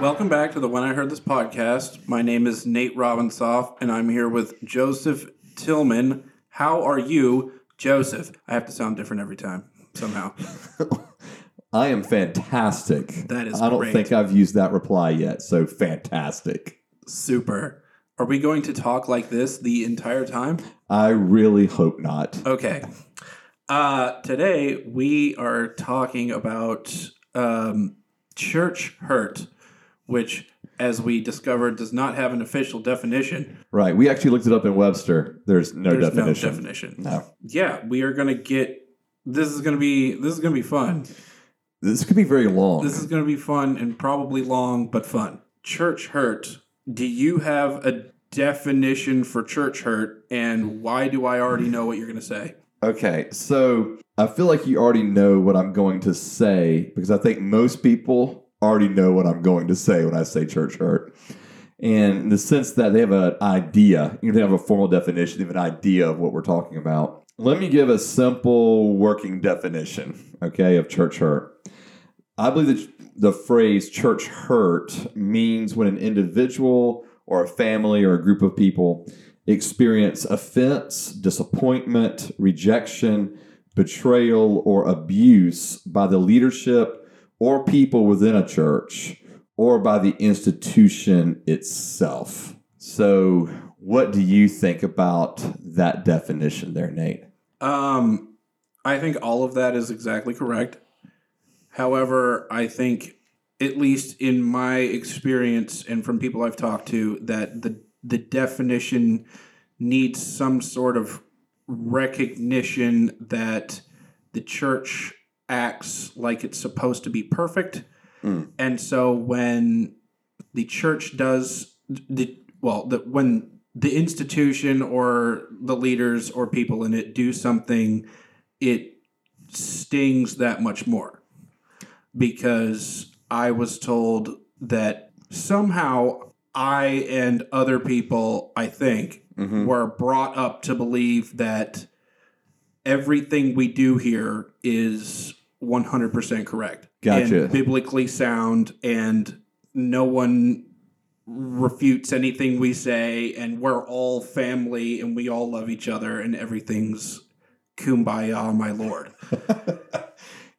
Welcome back to the When I Heard This podcast. My name is Nate Robinsoff, and I'm here with Joseph Tillman. How are you, Joseph? I have to sound different every time, somehow. I am fantastic. That is I don't great. think I've used that reply yet, so fantastic. Super. Are we going to talk like this the entire time? I really hope not. Okay. Uh, today we are talking about um, church hurt, which, as we discovered, does not have an official definition. Right. We actually looked it up in Webster. There's no There's definition. no definition. No. Yeah, we are gonna get. This is gonna be. This is gonna be fun. This could be very long. This is gonna be fun and probably long, but fun. Church hurt. Do you have a definition for church hurt, and why do I already know what you're gonna say? okay, so I feel like you already know what I'm going to say because I think most people already know what I'm going to say when I say church hurt. And in the sense that they have an idea, you know, they have a formal definition, they have an idea of what we're talking about. Let me give a simple working definition, okay, of church hurt. I believe that the phrase church hurt means when an individual or a family or a group of people experience offense, disappointment, rejection, betrayal, or abuse by the leadership or people within a church or by the institution itself. So, what do you think about that definition there, Nate? Um, I think all of that is exactly correct. However, I think, at least in my experience and from people I've talked to, that the the definition needs some sort of recognition that the church acts like it's supposed to be perfect, Mm. and so when the church does the well, the when the institution or the leaders or people in it do something, it stings that much more. Because I was told that somehow I and other people, I think, Mm-hmm. were brought up to believe that everything we do here is 100% correct. Gotcha. And biblically sound, and no one refutes anything we say, and we're all family, and we all love each other, and everything's kumbaya, my lord.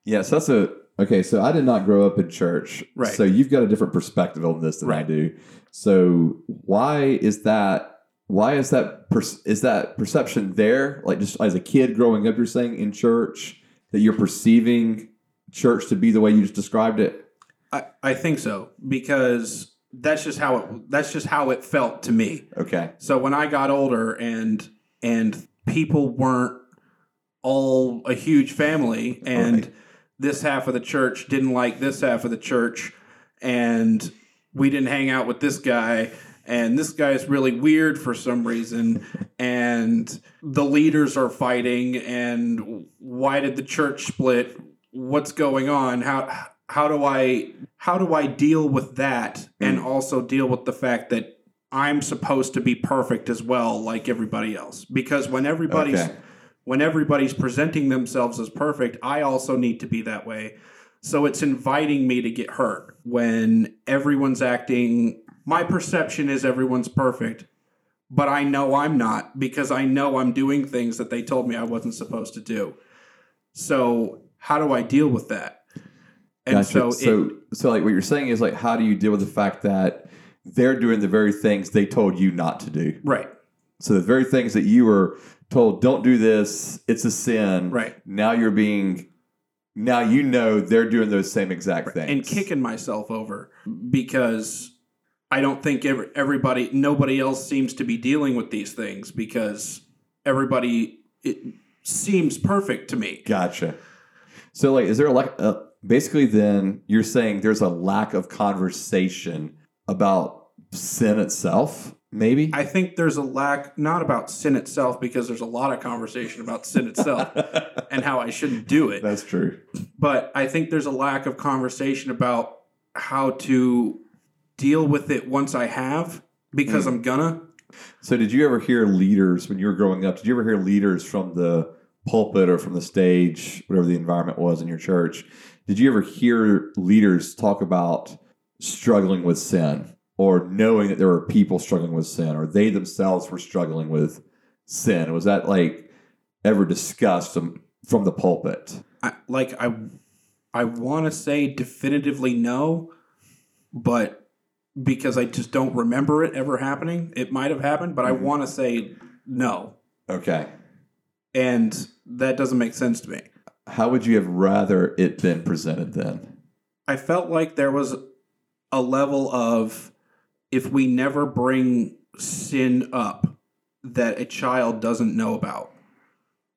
Yes, that's a okay. So I did not grow up in church, Right. So you've got a different perspective on this than I do. So why is that? Why is that? Per, is that perception there? Like just as a kid growing up, you're saying in church that you're perceiving church to be the way you just described it. I, I think so because that's just how it that's just how it felt to me. Okay. So when I got older and and people weren't all a huge family and Right. this half of the church didn't like this half of the church and we didn't hang out with this guy and this guy is really weird for some reason. And the leaders are fighting. And why did the church split? What's going on? How how do i how do i deal with that? And mm. also deal with the fact that i'm supposed to be perfect as well like everybody else. Because when everybody's Okay. when everybody's presenting themselves as perfect i also need to be that way. So it's inviting me to get hurt when everyone's acting my perception is everyone's perfect but i know i'm not because i know i'm doing things that they told me i wasn't supposed to do so how do i deal with that and Gotcha. so, So, it, so, like what you're saying is like, how do you deal with the fact that they're doing the very things they told you not to do? right So the very things that you were told, don't do this, it's a sin. right Now you're being, now you know they're doing those same exact things. and kicking myself over because I don't think every, everybody, nobody else seems to be dealing with these things because everybody it seems perfect to me. Gotcha. So like, is there a lack? Uh, basically, then you're saying there's a lack of conversation about sin itself. Maybe. I think there's a lack, not about sin itself, because there's a lot of conversation about sin itself and how I shouldn't do it. That's true. But I think there's a lack of conversation about how to deal with it once I have, because mm. I'm gonna. So, did you ever hear leaders when you were growing up? Did you ever hear leaders from the pulpit or from the stage, whatever the environment was in your church? Did you ever hear leaders talk about struggling with sin or knowing that there were people struggling with sin or they themselves were struggling with sin? Was that like ever discussed from, from the pulpit? I, like I, I want to say definitively no, but because I just don't remember it ever happening, it might have happened, but I Mhm. want to say no, Okay. and that doesn't make sense to me. How would you have rather it been presented then? I felt like there was a level of if we never bring sin up that a child doesn't know about.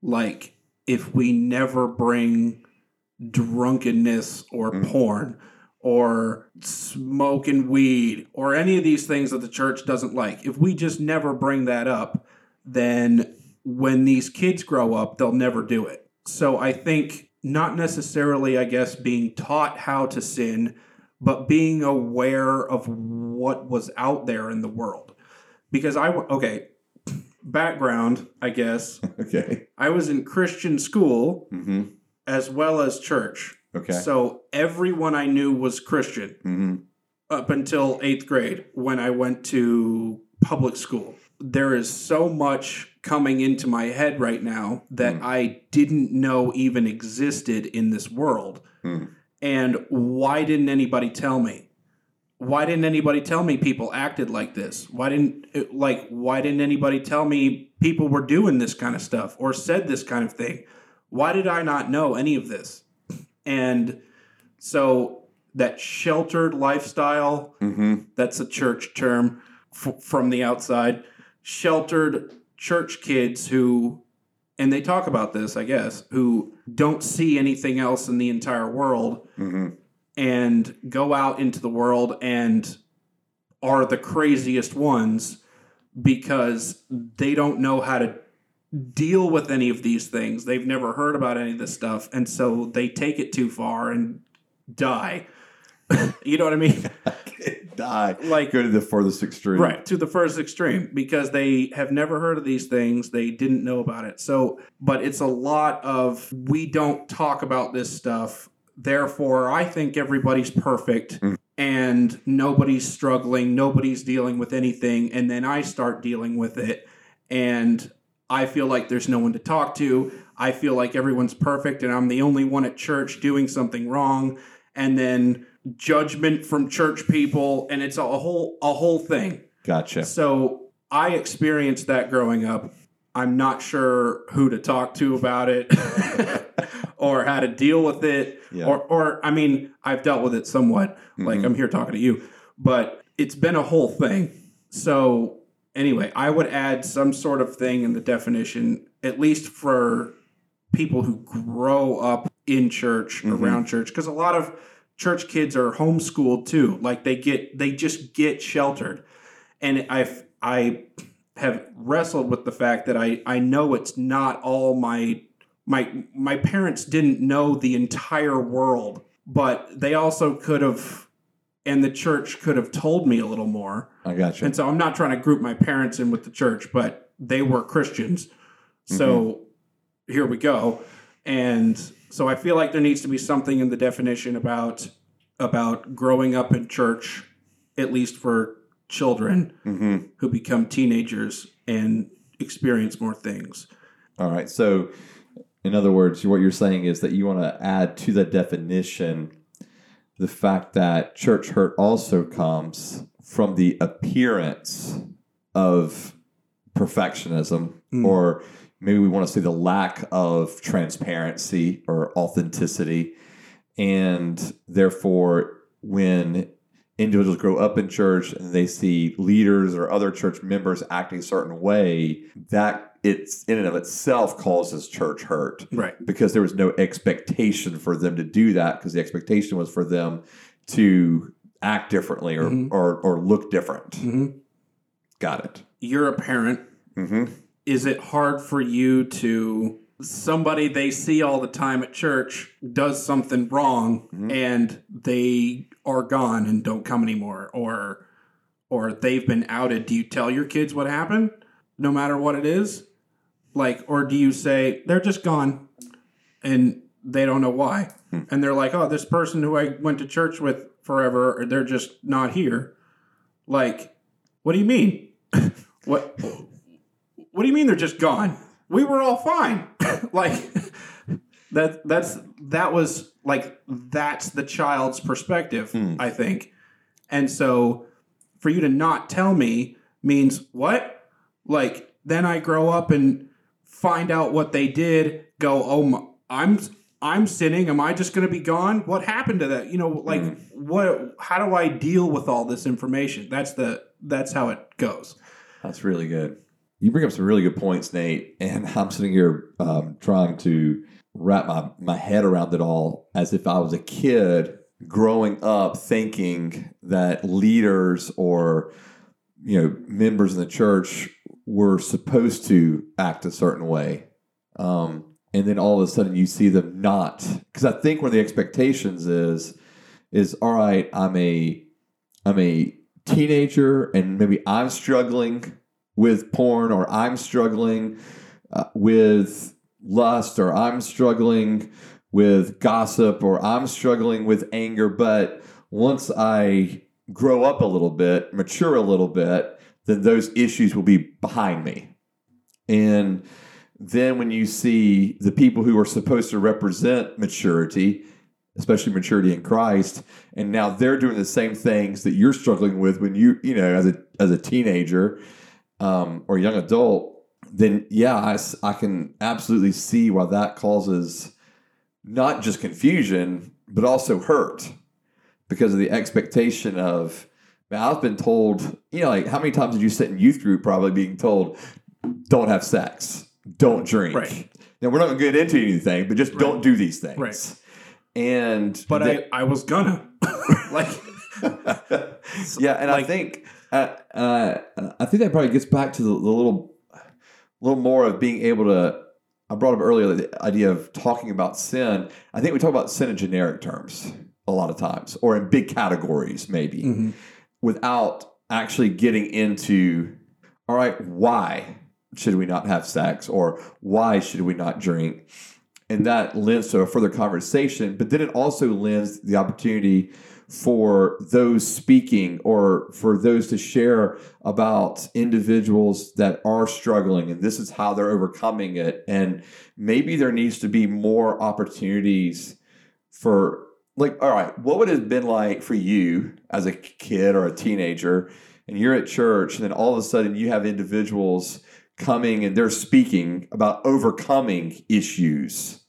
Like if we never bring drunkenness or Mm. porn or smoking weed or any of these things that the church doesn't like. If we just never bring that up, then when these kids grow up, they'll never do it. So I think not necessarily, I guess, being taught how to sin, but being aware of what was out there in the world. Because I, okay, background, I guess, Okay. I was in Christian school Mm-hmm. as well as church. Okay. So everyone I knew was Christian mm-hmm. up until eighth grade when I went to public school. There is so much coming into my head right now that Mm. I didn't know even existed in this world. Mm. And why didn't anybody tell me? Why didn't anybody tell me people acted like this? Why didn't like why didn't anybody tell me people were doing this kind of stuff or said this kind of thing? Why did I not know any of this? And so that sheltered lifestyle Mm-hmm. that's a church term f- from the outside. Sheltered church kids who, and they talk about this, I guess, who don't see anything else in the entire world Mm-hmm. and go out into the world and are the craziest ones because they don't know how to deal with any of these things. They've never heard about any of this stuff. And so they take it too far and die. you know what I mean? Die. Like, Go to the furthest extreme. Right, to the first extreme because they have never heard of these things. They didn't know about it. So, but it's a lot of we don't talk about this stuff. Therefore, I think everybody's perfect Mm. and nobody's struggling, nobody's dealing with anything. And then I start dealing with it. And I feel like there's no one to talk to. I feel like everyone's perfect and I'm the only one at church doing something wrong. And then judgment from church people and it's a whole a whole thing. Gotcha. So I experienced that growing up. I'm not sure who to talk to about it or how to deal with it. Yeah. Or, or I mean, I've dealt with it somewhat. Like Mhm. I'm here talking to you, but it's been a whole thing. So anyway, I would add some sort of thing in the definition, at least for people who grow up in church, Mhm. around church, because a lot of church kids are homeschooled too. Like they get, they just get sheltered, and I, I have wrestled with the fact that I, I know it's not all my, my, my parents didn't know the entire world, but they also could have, and the church could have told me a little more. I got you. And so I'm not trying to group my parents in with the church, but they were Christians. So here we go. And so I feel like there needs to be something in the definition about about growing up in church, at least for children hmm who become teenagers and experience more things. All right. So, in other words, what you're saying is that you want to add to the definition the fact that church hurt also comes from the appearance of perfectionism, Mm. or maybe we want to say the lack of transparency or authenticity. And therefore, when individuals grow up in church and they see leaders or other church members acting a certain way, that it's in and of itself causes church hurt Right. because there was no expectation for them to do that because the expectation was for them to act differently or, Mhm. or, or look different. hmm Got it. You're a parent. Mm-hmm. Is it hard for you to somebody they see all the time at church does something wrong Mhm. and they are gone and don't come anymore or or they've been outed do you tell your kids what happened no matter what it is like or do you say they're just gone and they don't know why and they're like, "Oh, this person who I went to church with forever, or they're just not here." Like, what do you mean? what? What do you mean they're just gone? We were all fine. like that. That's that was like that's the child's perspective. Hmm. I think, and so for you to not tell me means what? Like then I grow up and find out what they did. Go, oh, my, I'm I'm sinning. Am I just going to be gone? What happened to that? You know, like Hmm. what? How do I deal with all this information? That's the that's how it goes. That's really good. You bring up some really good points, Nate, and I'm sitting here um, trying to wrap my, my head around it all as if I was a kid growing up thinking that leaders or you know members in the church were supposed to act a certain way um, and then all of a sudden you see them not. Because i think one of the expectations is is all right i'm a i'm a teenager and maybe i'm struggling with porn or i'm struggling uh, with lust or i'm struggling with gossip or i'm struggling with anger. But once i grow up a little bit mature a little bit then those issues will be behind me. And then when you see the people who are supposed to represent maturity, especially maturity in Christ, and now they're doing the same things that you're struggling with when you, you know, as a as a teenager um, or young adult, then yeah, I can absolutely see why that causes not just confusion but also hurt because of the expectation of. Man, I've been told, you know, like how many times did you sit in youth group probably being told, don't have sex, don't drink. Right. Now we're not going to get into anything, but just don't do these things. Right. And But they- I I was gonna like yeah, and I think uh, uh, I think that probably gets back to the, the little little more of being able to. I brought up earlier the idea of talking about sin. I think we talk about sin in generic terms a lot of times, or in big categories, maybe, Mhm. without actually getting into. All right, why should we not have sex, or why should we not drink? And that lends to a further conversation, but then it also lends the opportunity for those speaking or for those to share about individuals that are struggling and this is how they're overcoming it. And maybe there needs to be more opportunities for, like, all right, what would it have been like for you as a kid or a teenager? And you're at church, and then all of a sudden you have individuals coming and they're speaking about overcoming issues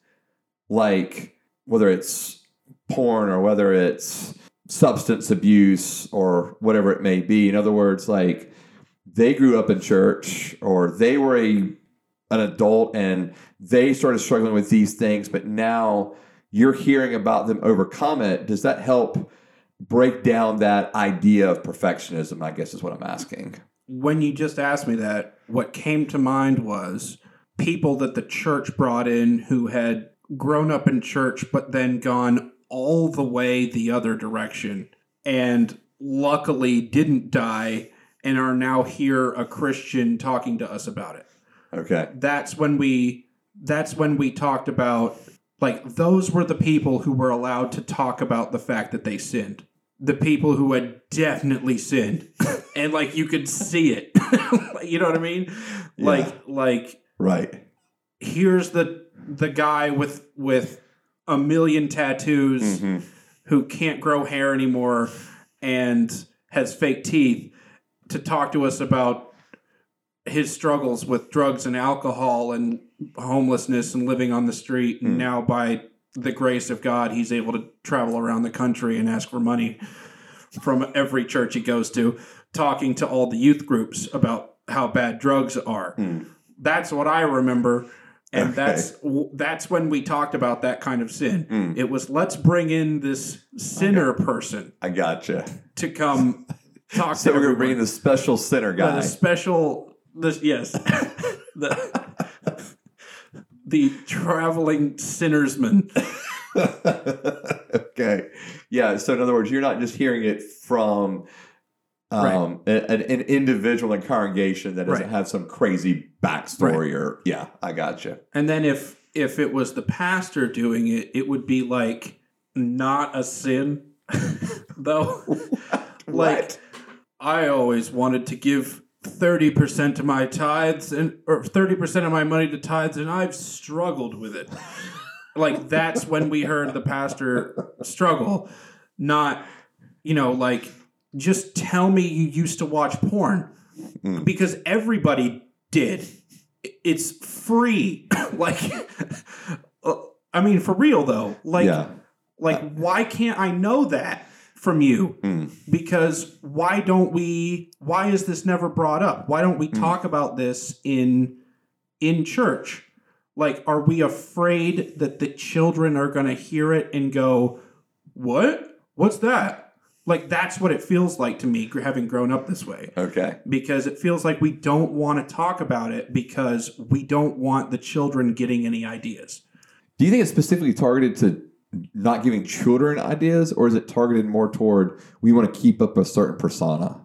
like whether it's porn or whether it's substance abuse or whatever it may be. In other words, like they grew up in church or they were a an adult and they started struggling with these things, but now you're hearing about them overcome it. Does that help break down that idea of perfectionism? I guess is what I'm asking. When you just asked me that, what came to mind was people that the church brought in who had grown up in church but then gone all the way the other direction and luckily didn't die and are now here a Christian talking to us about it. Okay. That's when we that's when we talked about like those were the people who were allowed to talk about the fact that they sinned. The people who had definitely sinned. And like you could see it. you know what I mean? Like like Right. here's the the guy with with a million tattoos Mhm. who can't grow hair anymore and has fake teeth to talk to us about his struggles with drugs and alcohol and homelessness and living on the street and Hmm. now by the grace of God he's able to travel around the country and ask for money from every church he goes to talking to all the youth groups about how bad drugs are Hmm. that's what I remember, and Okay. that's that's when we talked about that kind of sin. Mm. It was let's bring in this sinner person I gotcha. to come talk So to we're going to bring in the special sinner guy. the special this yes the the traveling sinnersman. okay. Yeah. So in other words, you're not just hearing it from um, a- an, an individual in congregation that doesn't Right. have some crazy backstory or yeah, I gotcha. And then if if it was the pastor doing it, it would be like not a sin, though. like I always wanted to give thirty percent of my tithes and or thirty percent of my money to tithes, and I've struggled with it. like that's when we heard the pastor struggle, not you know like just tell me you used to watch porn because everybody did. It's free. like, uh, I mean, for real though. Like, yeah. like why can't I know that from you? Mm. Because why don't we? Why is this never brought up? Why don't we talk about this in in church? Like, are we afraid that the children are going to hear it and go, "What? What's that?" Like that's what it feels like to me, having grown up this way Okay. because it feels like we don't want to talk about it because we don't want the children getting any ideas. Do you think it's specifically targeted to not giving children ideas, or is it targeted more toward we want to keep up a certain persona,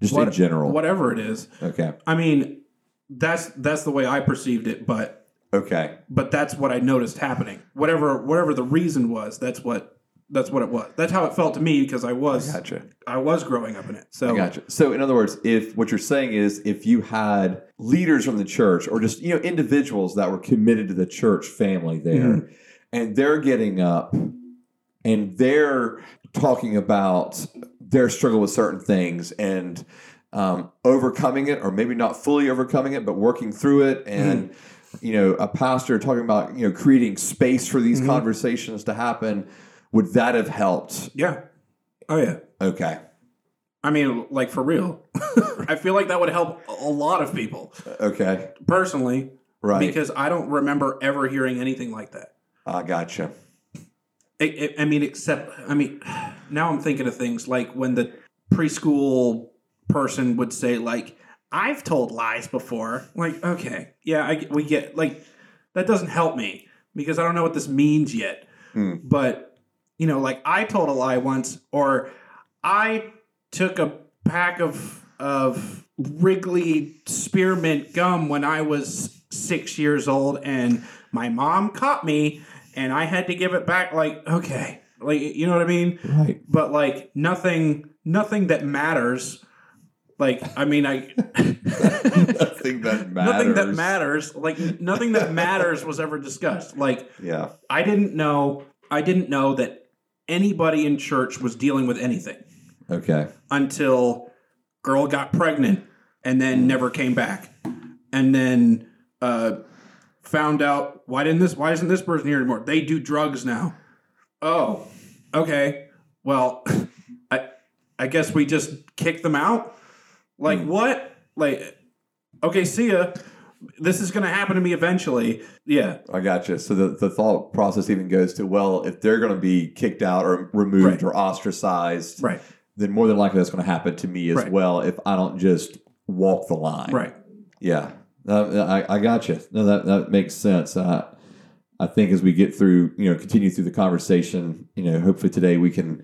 just in general? Whatever it is. Okay. I mean, that's that's the way I perceived it, but Okay. but that's what I noticed happening. Whatever whatever the reason was, that's what that's what it was. That's how it felt to me because I was Gotcha. I was growing up in it. So I gotcha. So, in other words, if what you're saying is if you had leaders from the church or just you know individuals that were committed to the church family there, mm-hmm. and they're getting up and they're talking about their struggle with certain things and um, overcoming it, or maybe not fully overcoming it, but working through it, mm-hmm. and you know, a pastor talking about you know creating space for these mm-hmm. conversations to happen. Would that have helped? yeah. Oh yeah. Okay. I mean, like for real. I feel like that would help a lot of people Okay. personally Right. because I don't remember ever hearing anything like that. I gotcha. I, I- I mean, except I mean, now I'm thinking of things like when the preschool person would say like, "I've told lies before." Like, okay, yeah, I, we get like that doesn't help me because I don't know what this means yet. Hmm. But you know, like I told a lie once, or I took a pack of of Wrigley spearmint gum when I was six years old, and my mom caught me, and I had to give it back. Like, okay, like you know what I mean? Right. But like nothing, nothing that matters. Like, I mean, I Nothing that matters. nothing that matters. Like nothing that matters was ever discussed. Like Yeah. I didn't know. I didn't know that anybody in church was dealing with anything. Okay. until girl got pregnant and then never came back. And then uh, found out why didn't this why isn't this person here anymore? They do drugs now. Oh okay. Well i i guess we just kick them out? Like what? Like okay see ya this is gonna happen to me eventually yeah I gotcha. So the, the thought process even goes to well, if they're going to be kicked out or removed Right. or ostracized, right then more than likely that's going to happen to me as Right. well if I don't just walk the line. right Yeah. Uh, I, I gotcha. No, that, that makes sense. Uh, I think as we get through, you know, continue through the conversation, you know, hopefully today we can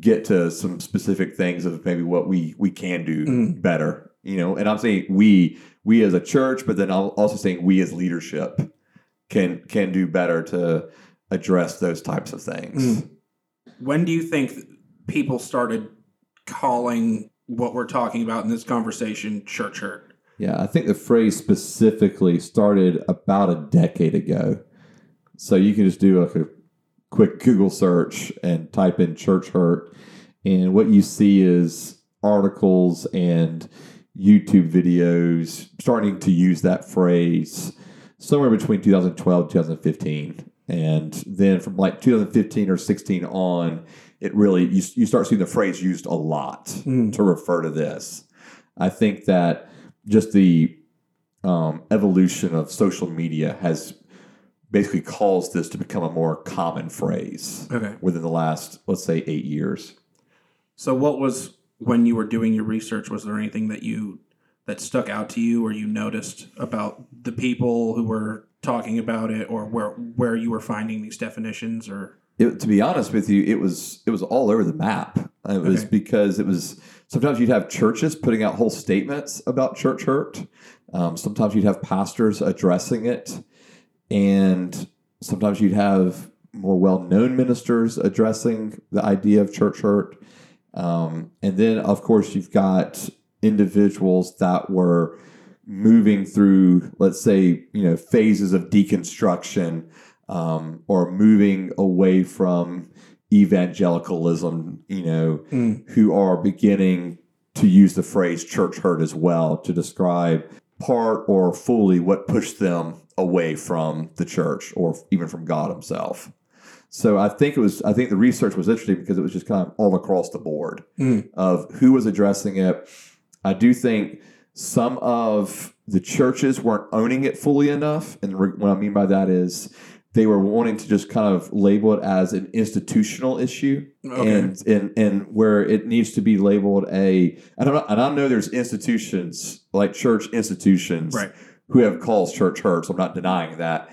get to some specific things of maybe what we we can do Mm. better. You know, and I'm saying we we as a church, but then I'm also saying we as leadership can can do better to address those types of things. Mm. when do you think people started calling what we're talking about in this conversation church hurt Yeah, I think the phrase specifically started about a decade ago. So you can just do like a quick Google search and type in church hurt, and what you see is articles and YouTube videos starting to use that phrase somewhere between 2012 and 2015. And then from like 2015 or 16 on, it really, you, you start seeing the phrase used a lot Mm. to refer to this. I think that just the um, evolution of social media has basically caused this to become a more common phrase okay within the last, let's say, eight years. so what was when you were doing your research was there anything that you that stuck out to you or you noticed about the people who were talking about it or where where you were finding these definitions or It, to be honest with you, it was it was all over the map. It was Okay. because it was sometimes you'd have churches putting out whole statements about church hurt. Um, sometimes you'd have pastors addressing it, and sometimes you'd have more well-known ministers addressing the idea of church hurt um, and then of course you've got individuals that were moving through let's say you know phases of deconstruction um, or moving away from evangelicalism you know Mm. who are beginning to use the phrase church hurt as well to describe part or fully what pushed them away from the church or even from God himself. So I think it was I think the research was interesting because it was just kind of all across the board Mm. of who was addressing it. I do think some of the churches weren't owning it fully enough and re- what I mean by that is they were wanting to just kind of label it as an institutional issue Okay. and and and where it needs to be labeled a I, and I know there's institutions like church institutions Right. who have calls church hurt so I'm not denying that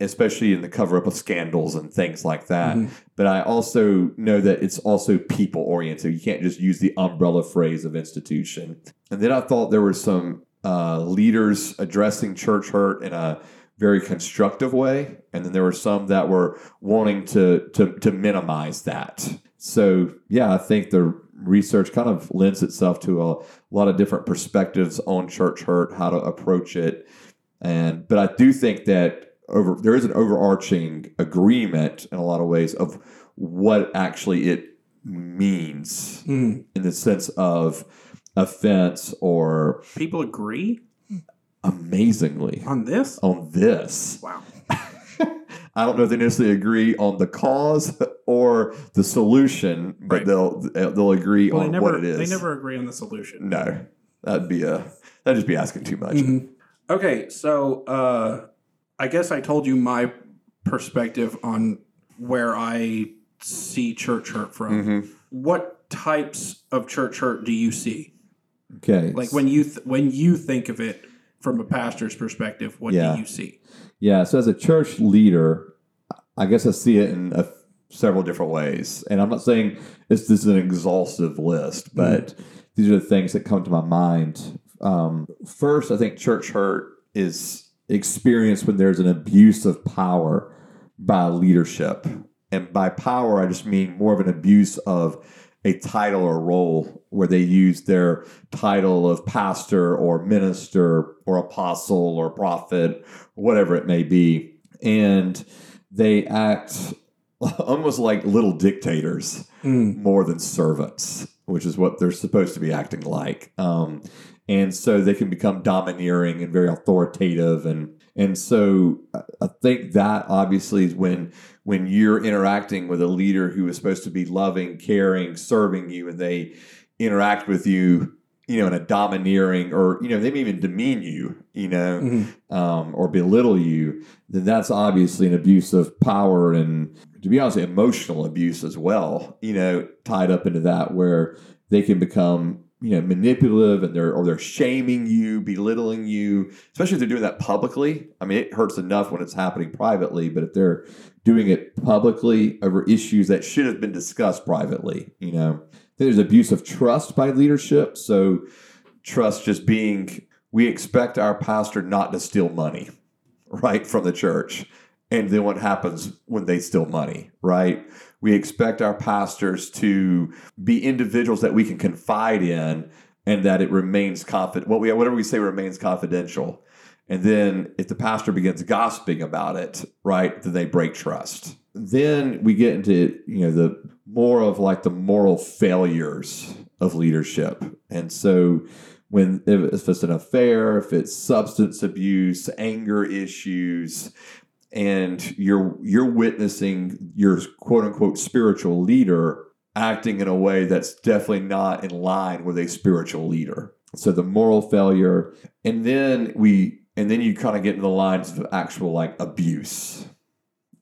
especially in the cover up of scandals and things like that. Mhm. but I also know that it's also people oriented you can't just use the umbrella phrase of institution. And then I thought there were some uh, leaders addressing church hurt in a very constructive way, and then there were some that were wanting to to to minimize that. So yeah, I think the research kind of lends itself to a lot of different perspectives on church hurt, how to approach it, and but I do think that over there is an overarching agreement in a lot of ways of what actually it means Mm. in the sense of offense or People agree amazingly on this? on this. Wow. I don't know if they necessarily agree on the cause or the solution, but Right. they'll they'll agree Well, on never what it is. they never agree on the solution. No, that'd be a that'd just be asking too much. Mhm. Okay, so uh, I guess I told you my perspective on where I see church hurt from. Mhm. What types of church hurt do you see? Okay, Like when you th- when you think of it from a pastor's perspective, what Yeah. do you see? Yeah, so as a church leader, I guess I see it in a, several different ways. And I'm not saying this, this is an exhaustive list, but these are the things that come to my mind. Um, first, I think church hurt is experienced when there's an abuse of power by leadership. And by power, I just mean more of an abuse of a title or role where they use their title of pastor or minister or apostle or prophet, whatever it may be. And they act almost like little dictators Mm. more than servants, which is what they're supposed to be acting like. Um, and so they can become domineering and very authoritative, and and so I- think that obviously is when when you're interacting with a leader who is supposed to be loving, caring, serving you, and they interact with you, you know, in a domineering or you know they may even demean you, you know, Mhm. um, or belittle you, then that's obviously an abuse of power and, to be honest, emotional abuse as well. You know, tied up into that where they can become you know manipulative and they're or they're shaming you, belittling you, especially if they're doing that publicly. I mean, it hurts enough when it's happening privately, but if they're doing it publicly over issues that should have been discussed privately, you know, there's abuse of trust by leadership. So trust just being we expect our pastor not to steal money, right, from the church. And then what happens when they steal money, right? We expect our pastors to be individuals that we can confide in and that it remains confident. What we whatever we say remains confidential. And then if the pastor begins gossiping about it, right, then they break trust. Then we get into, you know, the more of like the moral failures of leadership. And so when if it's an affair, if it's substance abuse, anger issues, and you're you're witnessing your quote unquote spiritual leader acting in a way that's definitely not in line with a spiritual leader. So the moral failure, and then we and then you kind of get into the lines of actual like abuse.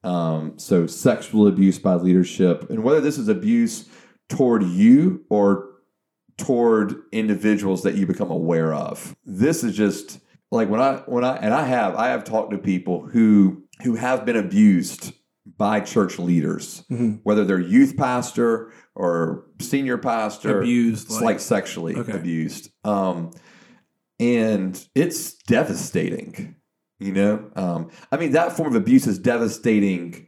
Um, so sexual abuse by leadership, and whether this is abuse toward you or toward individuals that you become aware of. This is just like when I when I and I have I have talked to people who who have been abused by church leaders, Mhm. whether they're youth pastor or senior pastor, Abused, like- like, sexually Okay. abused. Um, and it's devastating. You know, um, I mean, that form of abuse is devastating,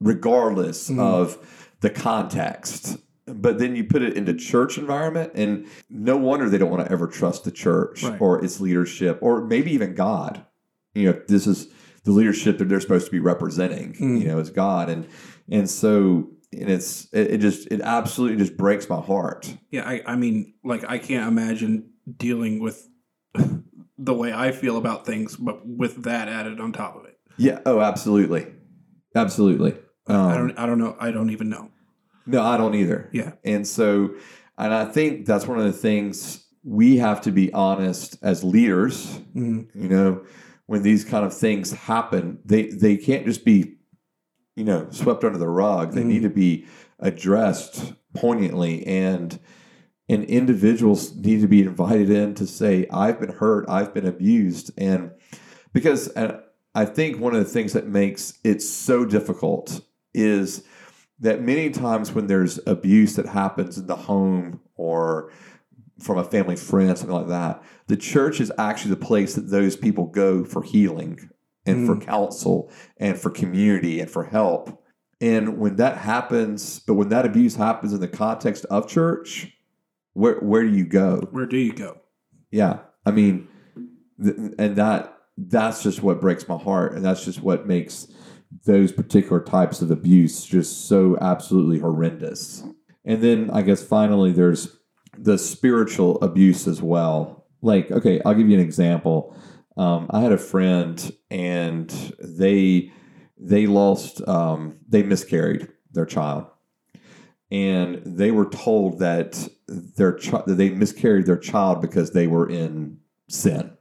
regardless Mhm. of the context. But then you put it into church environment, and no wonder they don't want to ever trust the church Right. or its leadership, or maybe even God. You know, this is the leadership that they're supposed to be representing. Mm. You know, as God, and and so and it's it, it just it absolutely just breaks my heart. Yeah, I, I mean, like I can't imagine dealing with the way I feel about things, but with that added on top of it. Yeah. Oh, absolutely, absolutely. I Um, don't I don't know. I don't even know. No, I don't either. Yeah. And so, and I think that's one of the things we have to be honest as leaders. Mhm. You know, when these kind of things happen, they they can't just be, you know, swept under the rug. They Mhm. need to be addressed poignantly, and and individuals need to be invited in to say, "I've been hurt. I've been abused," and because and I think one of the things that makes it so difficult is that many times when there's abuse that happens in the home or from a family friend, something like that, the church is actually the place that those people go for healing and for mm. counsel and for community and for help. And when that happens, but when that abuse happens in the context of church, where where do you go? Where do you go? Yeah, I mean, th- and that that's just what breaks my heart, and that's just what makes those particular types of abuse just so absolutely horrendous. And then I guess finally there's the spiritual abuse as well. Like, okay, I'll give you an example. Um, I had a friend, and they they lost um, they miscarried their child, and they were told that their chi- that they miscarried their child because they were in sin,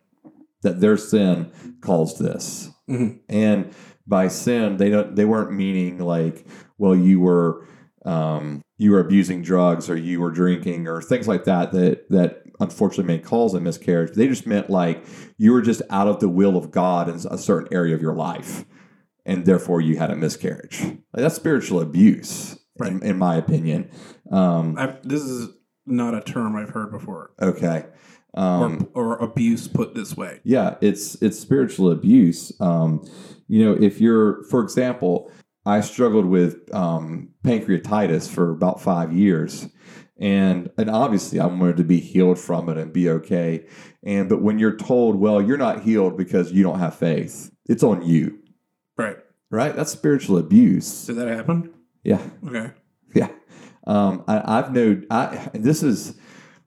that their sin caused this, Mhm. and by sin they don't they weren't meaning like well you were um, you were abusing drugs or you were drinking or things like that that that unfortunately may cause a miscarriage. They just meant like you were just out of the will of God in a certain area of your life, and therefore you had a miscarriage. Like, that's spiritual abuse, in, in my opinion. Um, I, this is not a term I've heard before, okay. Um, or, or abuse put this way. Yeah, it's it's spiritual abuse. Um, you know, if you're, for example, I struggled with um, pancreatitis for about five years, and and obviously I wanted to be healed from it and be okay. And but when you're told, well, you're not healed because you don't have faith, it's on you, Right. right? That's spiritual abuse. Did that happen? Yeah. Okay. Yeah. Um, I, I've known, I, and this is,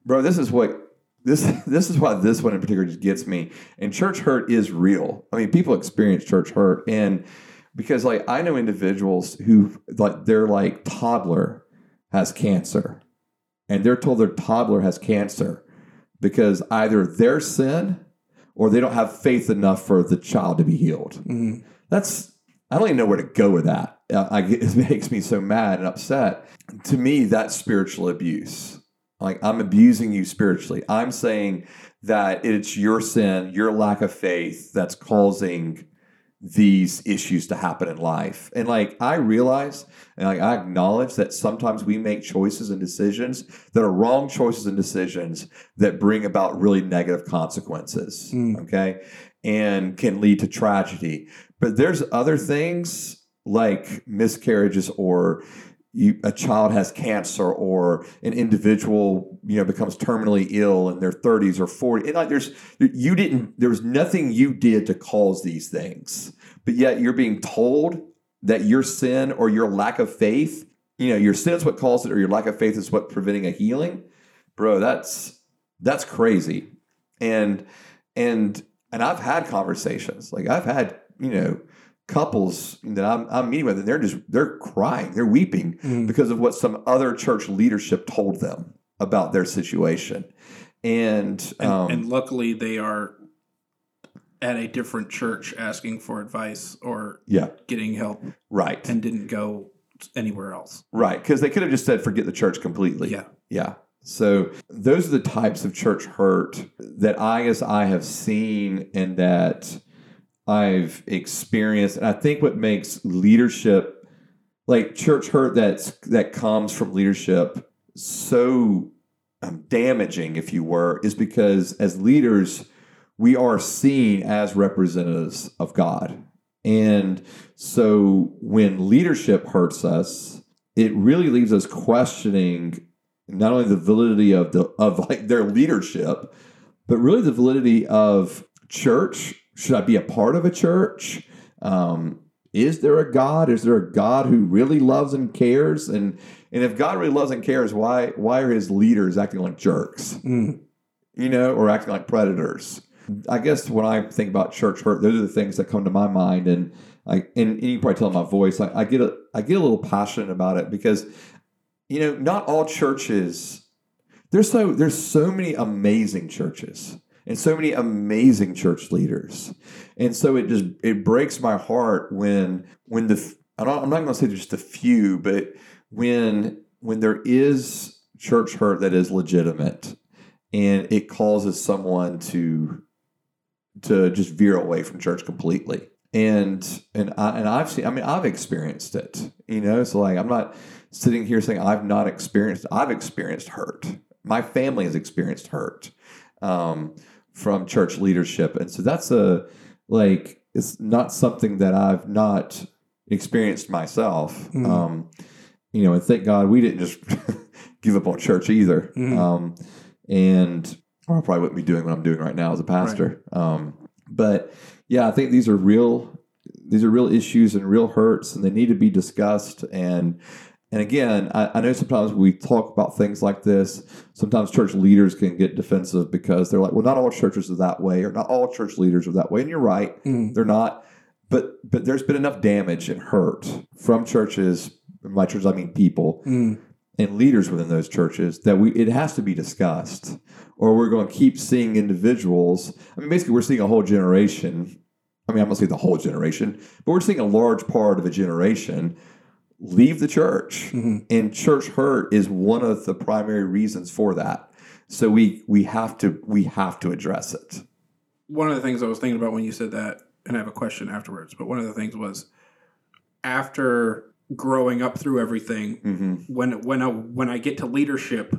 bro, this is what, this, this is why this one in particular just gets me. And church hurt is real. I mean, people experience church hurt. And because like, I know individuals who like, their like toddler has cancer and they're told their toddler has cancer because either their sin or they don't have faith enough for the child to be healed Mhm. that's I don't even know where to go with that. Uh, I, it makes me so mad and upset. To me, that's spiritual abuse. Like I'm abusing you spiritually. I'm saying that it's your sin, your lack of faith that's causing these issues to happen in life. And like I realize and like I acknowledge that sometimes we make choices and decisions that are wrong choices and decisions that bring about really negative consequences. Mm. Okay. And can lead to tragedy. But there's other things like miscarriages or you, a child has cancer or an individual you know becomes terminally ill in their 30s or 40 and like there's you didn't there was nothing you did to cause these things but yet you're being told that your sin or your lack of faith you know your sin is what caused it or your lack of faith is what preventing a healing? Bro that's that's crazy. And and and i've had conversations like i've had you know couples that I'm, I'm meeting with and they're just they're crying they're weeping Mhm. because of what some other church leadership told them about their situation and, And, um, and luckily, they are at a different church asking for advice or yeah getting help right and didn't go anywhere else. right because they could have just said forget the church completely Yeah. Yeah. So those are the types of church hurt that I as I have seen and that I've experienced. And I think what makes leadership like church hurt that's that comes from leadership so um, damaging, if you were, is because as leaders, we are seen as representatives of God. And so when leadership hurts us, it really leaves us questioning not only the validity of the of like their leadership, but really the validity of church. Should I be a part of a church? Um, is there a God? Is there a God who really loves and cares? And and if God really loves and cares, why why are his leaders acting like jerks? Mm. You know, or acting like predators? I guess when I think about church hurt, those are the things that come to my mind. And I and, and you can probably tell in my voice, I, I get a I get a little passionate about it because you know, not all churches. There's so there's so many amazing churches and so many amazing church leaders, and so it just it breaks my heart when when the I I'm not going to say just a few, but when when there is church hurt that is legitimate, and it causes someone to to just veer away from church completely. And and I and I've seen I mean I've experienced it. You know, so like I'm not sitting here saying I've not experienced. I've experienced hurt. My family has experienced hurt um, from church leadership, and so that's a like it's not something that I've not experienced myself. Mm. Um, you know, and thank God we didn't just give up on church either. Mhm. Um, and I probably wouldn't be doing what I'm doing right now as a pastor. Um, but yeah, I think these are real. These are real issues and real hurts, and they need to be discussed. And and again, I, I know sometimes we talk about things like this. Sometimes church leaders can get defensive because they're like, "Well, not all churches are that way, or not all church leaders are that way." And you're right, Mm. they're not. But but there's been enough damage and hurt from churches. By churches, I mean people Mm. and leaders within those churches that we it has to be discussed or we're going to keep seeing individuals i mean basically we're seeing a whole generation i mean i'm going to say the whole generation but we're seeing a large part of a generation leave the church Mhm. and church hurt is one of the primary reasons for that so we we have to we have to address it One of the things I was thinking about when you said that, and I have a question afterwards, but one of the things was after growing up through everything, mm-hmm. when when I when I get to leadership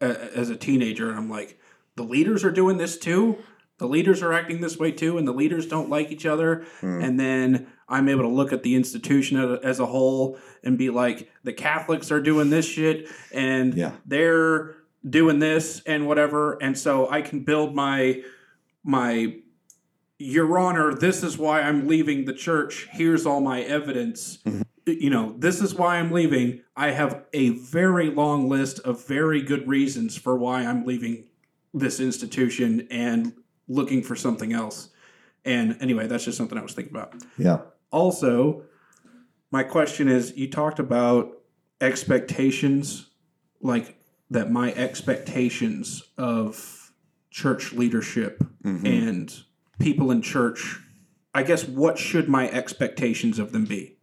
uh, as a teenager, and I'm like, the leaders are doing this too. The leaders are acting this way too, and the leaders don't like each other. Mm. And then I'm able to look at the institution as a, whole and be like, the Catholics are doing this shit, and Yeah. they're doing this and whatever. And so I can build my my your honor this is why i'm leaving the church. Here's all my evidence. Mm-hmm. You know this is why i'm leaving. I have a very long list of very good reasons for why i'm leaving this institution and looking for something else. And anyway that's just something i was thinking about. Yeah also my question is you talked about expectations like that my expectations of church leadership Mhm. and people in church i guess what should my expectations of them be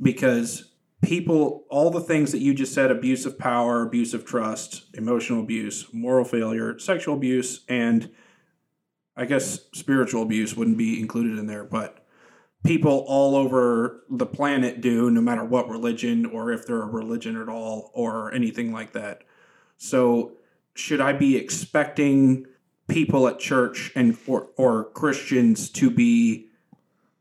because people all the things that you just said abuse of power abuse of trust emotional abuse moral failure sexual abuse and i guess spiritual abuse wouldn't be included in there but people all over the planet do no matter what religion or if they're a religion at all or anything like that. So should i be expecting people at church and or, or christians to be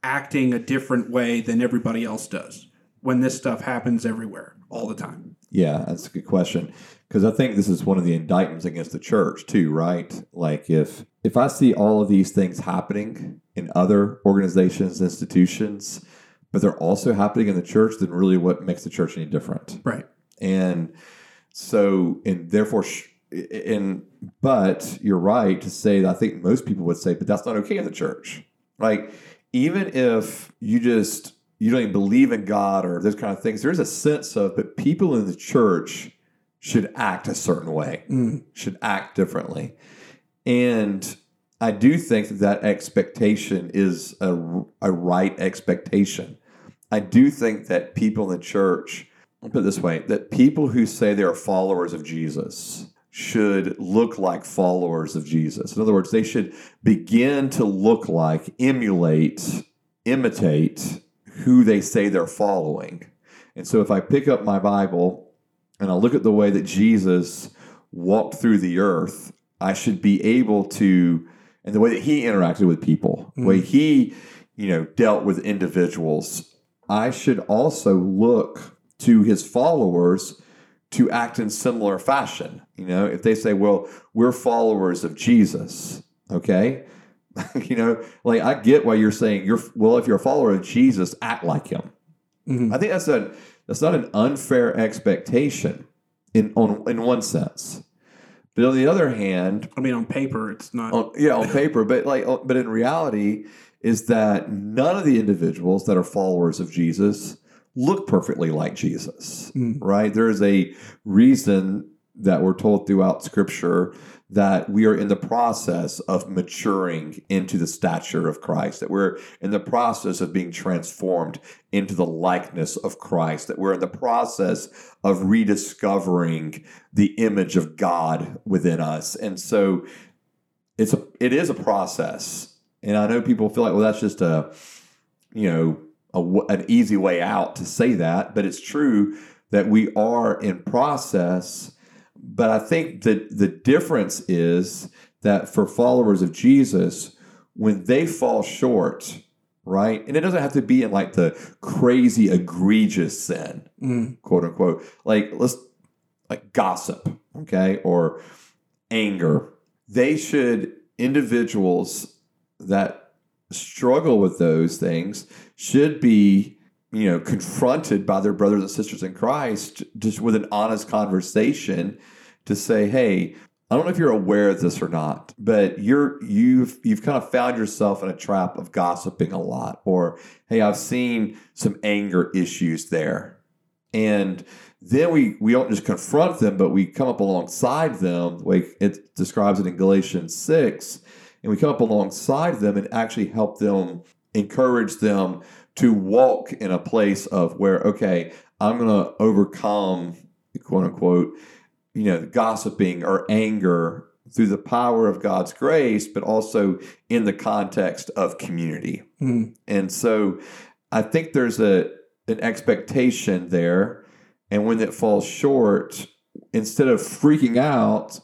acting a different way than everybody else does when this stuff happens everywhere all the time? Yeah, that's a good question. Because I think this is one of the indictments against the church too, right? Like if if I see all of these things happening in other organizations, institutions, but they're also happening in the church, then really what makes the church any different? right And so, and therefore, sh- and but you're right to say that I think most people would say, but that's not okay in the church. Like, even if you just you don't even believe in God or those kind of things, there's a sense of, but people in the church should act a certain way, Mm. should act differently, and I do think that that expectation is a, a right expectation. I do think that people in the church, I'll put it this way, that people who say they are followers of Jesus should look like followers of Jesus. In other words, they should begin to look like, emulate, imitate who they say they're following. And so if I pick up my Bible and I look at the way that Jesus walked through the earth, I should be able to and the way that he interacted with people, the way he, you know, dealt with individuals, I should also look to his followers to act in similar fashion. You know, if they say, well, we're followers of Jesus, okay? you know, like I get why you're saying you're well, if you're a follower of Jesus, act like him. Mhm. I think that's a that's not an unfair expectation in on in one sense. But on the other hand, I mean, on paper, it's not. on, yeah, on paper, but like, uh, but in reality, is that none of the individuals that are followers of Jesus look perfectly like Jesus, Mm. right? There is a reason that we're told throughout Scripture that we are in the process of maturing into the stature of Christ, that we're in the process of being transformed into the likeness of Christ, that we're in the process of rediscovering the image of God within us. And so it's a it is a process. And I know people feel like, well, that's just a you know a an easy way out to say that, but it's true that we are in process. But I think that the difference is that for followers of Jesus, when they fall short, right, and it doesn't have to be in like the crazy egregious sin, Mm. quote unquote, like let's like gossip, okay, or anger. They should individuals that struggle with those things should be you know confronted by their brothers and sisters in Christ just with an honest conversation to say hey I don't know if you're aware of this or not but you're you've you've kind of found yourself in a trap of gossiping a lot or hey I've seen some anger issues there. And then we we don't just confront them but we come up alongside them like it describes it in Galatians 6 and we come up alongside them and actually help them encourage them to walk in a place of where okay i'm to overcome quote unquote you know gossiping or anger through the power of god's grace but also in the context of community. Mm. and so i think there's a an expectation there. And when it falls short instead of freaking out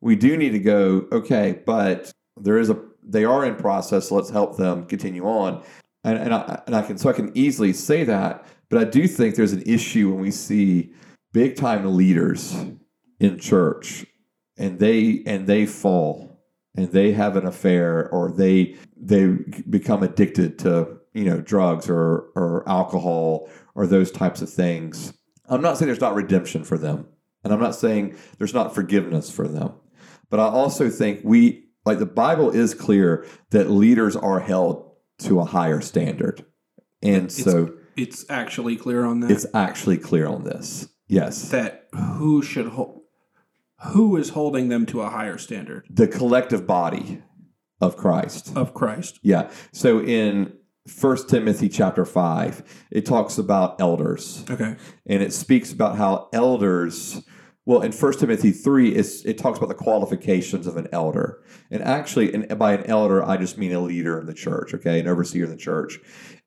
we do need to go okay but there is a they are in process. So let's help them continue on. And, and, I, and I can so I can easily say that but I do think there's an issue when we see big time leaders in church and they and they fall and they have an affair or they they become addicted to you know drugs or or alcohol or those types of things I'm not saying there's not redemption for them and I'm not saying there's not forgiveness for them but I also think we like the Bible is clear that leaders are held to a higher standard. And so It's actually clear on that. it's actually clear on this. Yes. that who should hold, who is holding them to a higher standard The collective body of Christ. of Christ. Yeah. So in 1 Timothy chapter 5, it talks about elders. Okay. and it speaks about how elders well in 1 timothy 3 it's, it talks about the qualifications of an elder and actually and by an elder i just mean a leader in the church okay an overseer in the church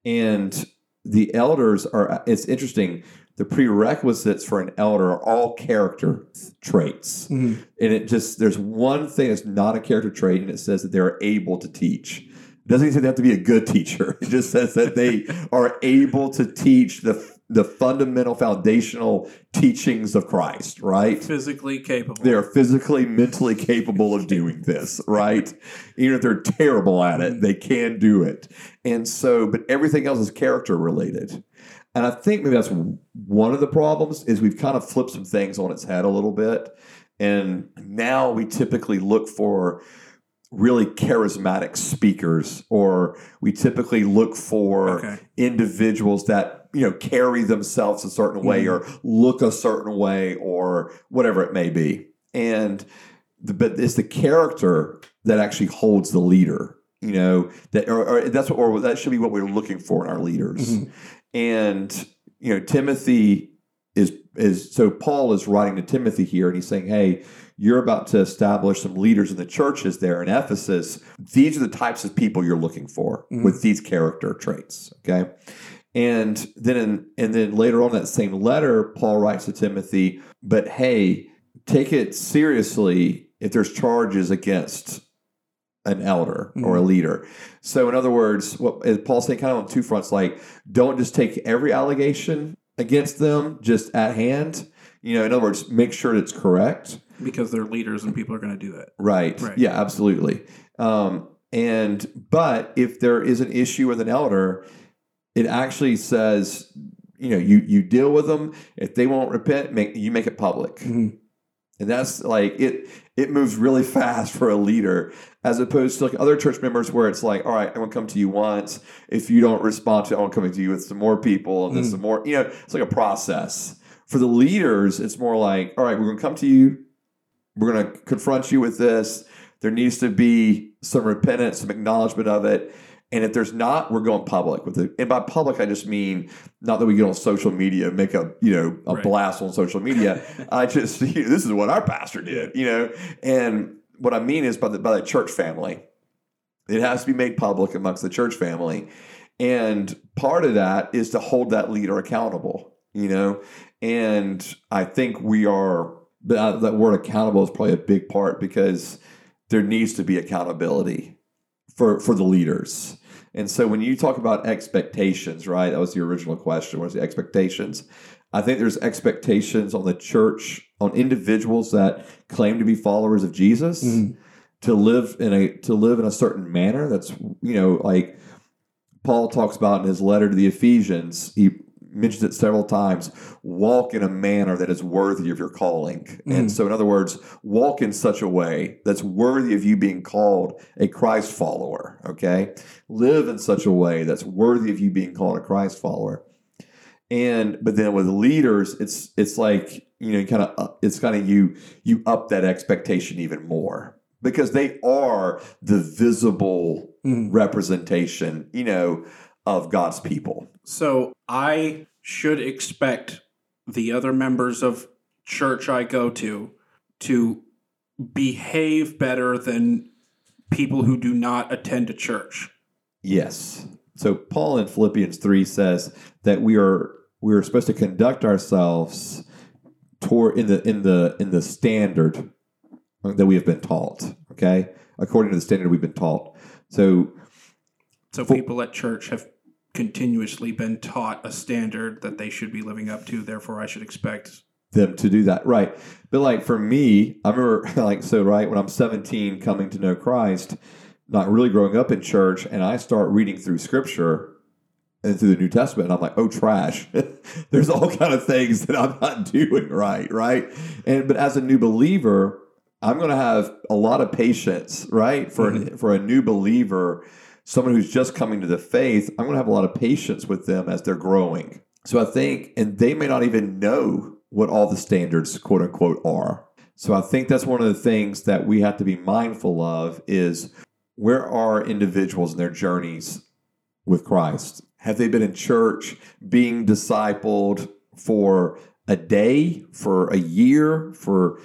and the elders are it's interesting the prerequisites for an elder are all character traits. Mhm. and it just there's one thing that's not a character trait and it says that they're able to teach. It doesn't even say they have to be a good teacher. It just says that they are able to teach the the fundamental foundational teachings of christ right? Physically capable. they are physically mentally capable of doing this right? Even if they're terrible at it they can do it. And so but everything else is character related and i think maybe that's one of the problems is we've kind of flipped some things on its head a little bit and now we typically look for really charismatic speakers or we typically look for Okay. individuals that you know carry themselves a certain way or look a certain way or whatever it may be and the, but it's the character that actually holds the leader you know that or, or that's what or that should be what we're looking for in our leaders Mhm. And you know timothy is is so paul is writing to timothy here and he's saying hey you're about to establish some leaders in the churches there in ephesus. These are the types of people you're looking for Mhm. with these character traits. Okay. And then in, and then later on that same letter paul writes to timothy but hey take it seriously if there's charges against an elder or a leader. So, in other words, what is Paul saying kind of on two fronts like, don't just take every allegation against them just at hand. You know, in other words, make sure it's correct. because they're leaders and people are going to do that. Right. Right. Yeah, absolutely. Um, and but if there is an issue with an elder, it actually says, you know, you you deal with them. If they won't repent, make you make it public. Mhm. And that's like it it moves really fast for a leader as opposed to like other church members where it's like, all right, I'm gonna come to you once. If you don't respond to it, I'm coming to you with some more people and then Mm. some more, you know, it's like a process. For the leaders, it's more like, all right, we're gonna come to you, we're gonna confront you with this. There needs to be some repentance, some acknowledgement of it. And if there's not, we're going public with it. And by public, I just mean not that we get on social media, and make a you know a Right. blast on social media. I just you know, this is what our pastor did, you know. And what I mean is by the by the church family, it has to be made public amongst the church family. And part of that is to hold that leader accountable, you know. And I think we are that, that word accountable is probably a big part because there needs to be accountability for for the leaders. And so when you talk about expectations, right? That was the original question. What the expectations? I think there's expectations on the church, on individuals that claim to be followers of Jesus Mhm. to live in a to live in a certain manner that's you know like Paul talks about in his letter to the Ephesians. He mentions it several times. Walk in a manner that is worthy of your calling. And Mhm. so, in other words, walk in such a way that's worthy of you being called a Christ follower. Okay, live in such a way that's worthy of you being called a Christ follower. And but then with leaders, it's it's like you know, kind of it's kind of you you up that expectation even more because they are the visible Mhm. representation, you know, of God's people. So I should expect the other members of church I go to to behave better than people who do not attend a church. Yes. So Paul in Philippians 3 says that we are we are supposed to conduct ourselves toward in the in the in the standard that we have been taught, okay? According to the standard we've been taught. So So For- people at church have continuously been taught a standard that they should be living up to. Therefore, I should expect. them to do that. Right. But like for me, I remember like so right when I'm 17 coming to know Christ, not really growing up in church, and I start reading through scripture and through the New Testament, and I'm like, oh trash. There's all kind of things that I'm not doing right, right? And but as a new believer, I'm gonna have a lot of patience, right? For mm-hmm. for a new believer, someone who's just coming to the faith, I'm gonna have a lot of patience with them as they're growing. So I think, and they may not even know what all the standards, quote unquote, are. So I think that's one of the things that we have to be mindful of is where are individuals in their journeys with Christ? Have they been in church being discipled for a day, for a year, for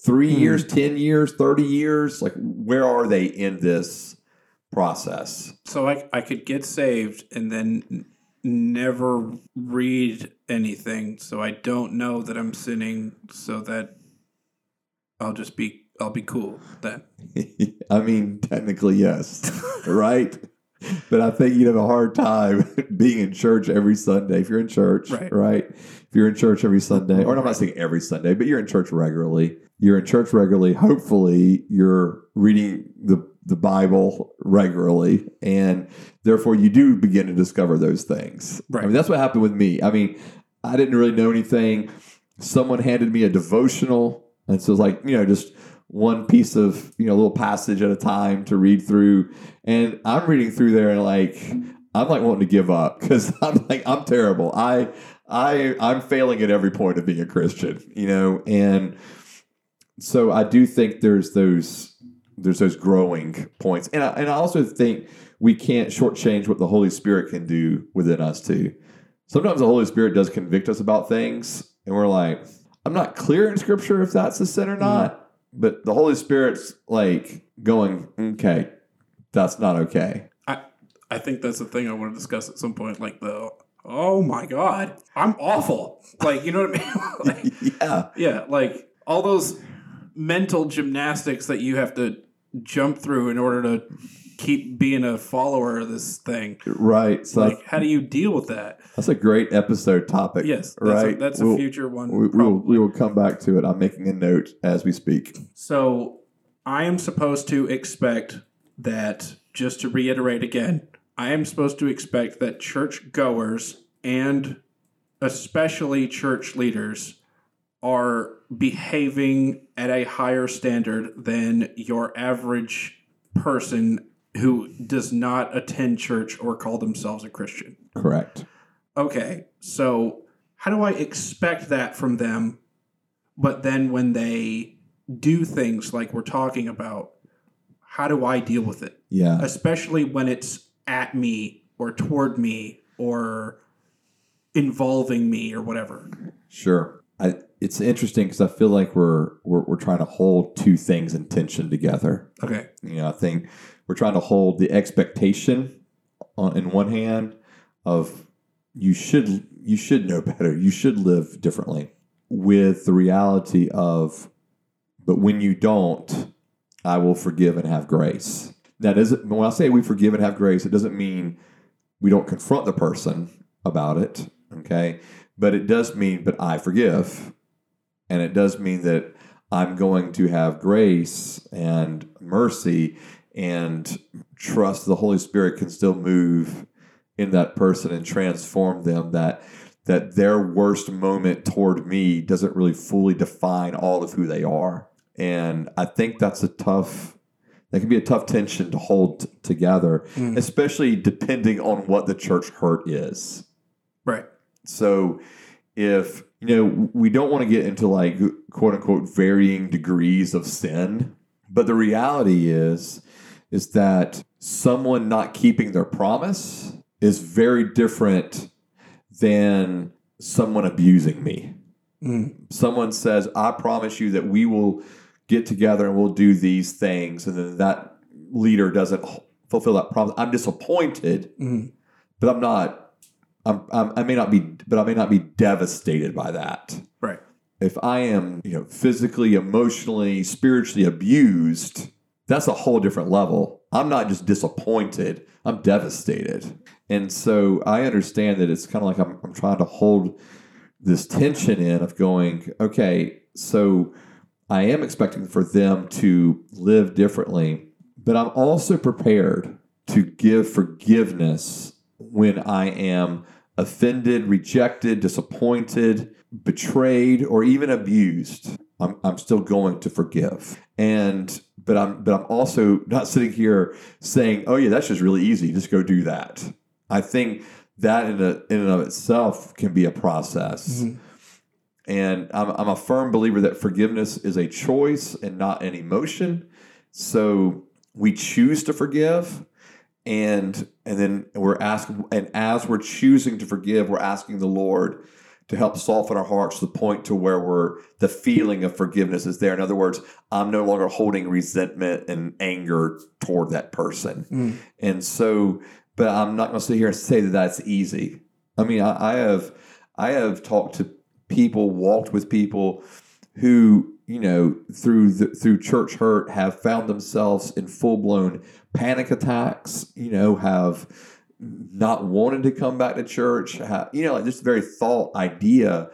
three Hmm. years, 10 years, 30 years? Like, where are they in this process? So I, I could get saved and then never read anything. So I don't know that I'm sinning. So that I'll just be I'll be cool then. I mean, technically, yes, right? But I think you'd have a hard time being in church every Sunday. If you're in church, Right. right? If you're in church every Sunday, or I'm not saying every Sunday, but you're in church regularly. You're in church regularly. Hopefully, you're reading the the Bible regularly, and therefore you do begin to discover those things. Right. I mean, that's what happened with me. I mean, I didn't really know anything. Someone handed me a devotional, and so it was like you know just one piece of you know a little passage at a time to read through and i'm reading through there and like i'm like wanting to give up because i'm like i'm terrible i i i'm failing at every point of being a christian you know and so i do think there's those there's those growing points and i, and I also think we can't shortchange what the holy spirit can do within us too sometimes the holy spirit does convict us about things and we're like i'm not clear in scripture if that's a sin or mm-hmm. not but the Holy Spirit's like going, okay, that's not okay. I think that's the thing I want to discuss at some point. Like the oh my god, I'm awful. Like you know what I mean? like, yeah, yeah, like all those mental gymnastics that you have to jump through in order to keep being a follower of this thing. Right. So Like, how do you deal with that? that's a great episode topic. Yes, that's right. A, that's We'll- a future one. We, we will, we will come back to it. I'm making a note as we speak. So I am supposed to expect that, just to reiterate again, I am supposed to expect that church goers and especially church leaders are behaving at a higher standard than your average person who does not attend church or call themselves a Christian. Correct. Okay, so how do I expect that from them? But then when they do things like we're talking about, how do I deal with it? Yeah. Especially when it's at me or toward me or involving me or whatever. Sure. I, it's interesting because I feel like we're, we're we're trying to hold two things in tension together. Okay. You know, I think we're trying to hold the expectation on in one hand of you should you should know better. You should live differently with the reality of but when you don't, I will forgive and have grace. That doesn't when I say we forgive and have grace, it doesn't mean we don't confront the person about it, okay? But it does mean but I forgive. And it does mean that I'm going to have grace and mercy and trust the Holy Spirit can still move in that person and transform them that that their worst moment toward me doesn't really fully define all of who they are. And I think that's a tough that can be a tough tension to hold t- together, Mm. especially depending on what the church hurt is. Right. So if you know we don't want to get into like quote unquote varying degrees of sin, but the reality is is that someone not keeping their promise is very different than someone abusing me. Mm. Someone says, "I promise you that we will get together and we'll do these things," and then that leader doesn't fulfill that promise. I'm disappointed Mm. but I'm not. I'm, I'm, I may not be, but I may not be devastated by that. Right. If I am, you know, physically, emotionally, spiritually abused, that's a whole different level. I'm not just disappointed. I'm devastated, and so I understand that it's kind of like I'm, I'm trying to hold this tension in of going, okay, so I am expecting for them to live differently, but I'm also prepared to give forgiveness when I am offended, rejected, disappointed, betrayed, or even abused. I'm, I'm still going to forgive. And but I'm but I'm also not sitting here saying, oh yeah, that's just really easy. Just go do that. I think that in, a, in and of itself can be a process. Mhm. And I'm, I'm a firm believer that forgiveness is a choice and not an emotion. So we choose to forgive, and and then we're asking, and as we're choosing to forgive, we're asking the Lord to help soften our hearts to the point to where we're the feeling of forgiveness is there. In other words, I'm no longer holding resentment and anger toward that person. Mm. And so, but I'm not going to sit here and say that that's easy. I mean, I, I have I have talked to people, walked with people who you know through the, through church hurt have found themselves in full blown panic attacks. You know, have not wanted to come back to church. Have, you know, like this very thought idea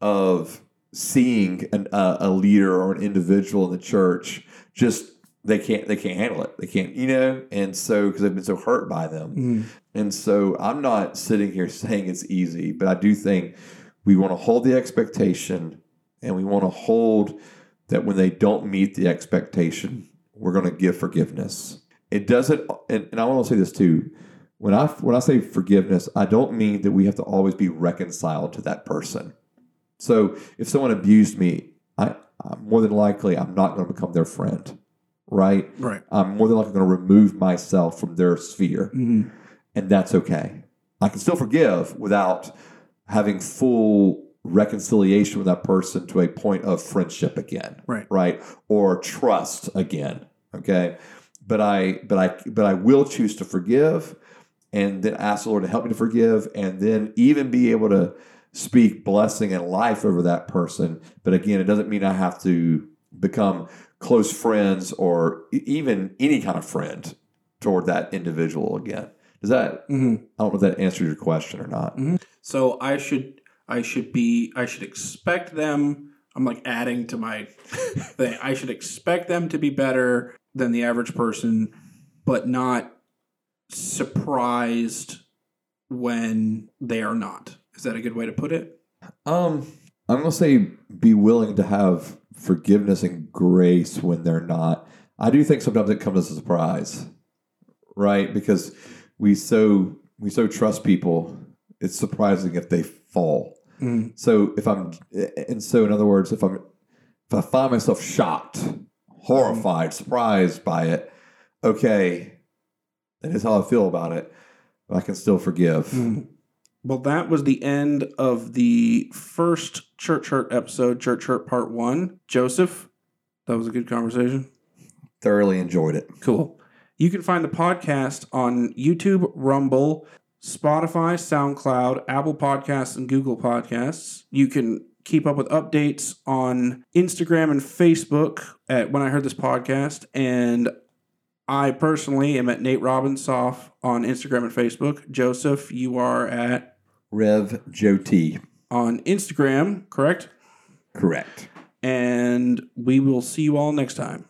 of seeing an, uh, a leader or an individual in the church just they can't they can't handle it they can't you know and so because they've been so hurt by them Mm. and so i'm not sitting here saying it's easy but i do think we want to hold the expectation and we want to hold that when they don't meet the expectation we're going to give forgiveness it doesn't and, and i want to say this too when i when i say forgiveness i don't mean that we have to always be reconciled to that person so if someone abused me i I'm more than likely i'm not going to become their friend right Right. i'm more than likely going to remove myself from their sphere Mm. and that's okay. I can still forgive without having full reconciliation with that person to a point of friendship again, Right. Right, or trust again. Okay, but I, but I, but I will choose to forgive, and then ask the Lord to help me to forgive, and then even be able to speak blessing and life over that person. But again, it doesn't mean I have to become close friends or even any kind of friend toward that individual again. Does that? hmm I don't know if that answers your question or not. So I should I should be I should expect them. I'm like adding to my thing. I should expect them to be better than the average person, but not surprised when they are not. Is that a good way to put it? Um, I'm gonna say be willing to have forgiveness and grace when they're not. I do think sometimes it comes as a surprise, right? Because we so we so trust people. It's surprising if they fall. Mm. So if I'm, and so in other words, if I'm, if I find myself shocked, horrified, surprised by it, okay, that is how I feel about it. But I can still forgive. Mm. Well, that was the end of the first Church Hurt episode, Church Hurt Part One. Joseph, that was a good conversation. Thoroughly enjoyed it. Cool. You can find the podcast on YouTube, Rumble, Spotify, SoundCloud, Apple Podcasts, and Google Podcasts. You can keep up with updates on Instagram and Facebook at When I Heard This Podcast. And I personally am at Nate Robinsoff on Instagram and Facebook. Joseph, you are at Rev Joe T. on Instagram, correct? Correct. And we will see you all next time.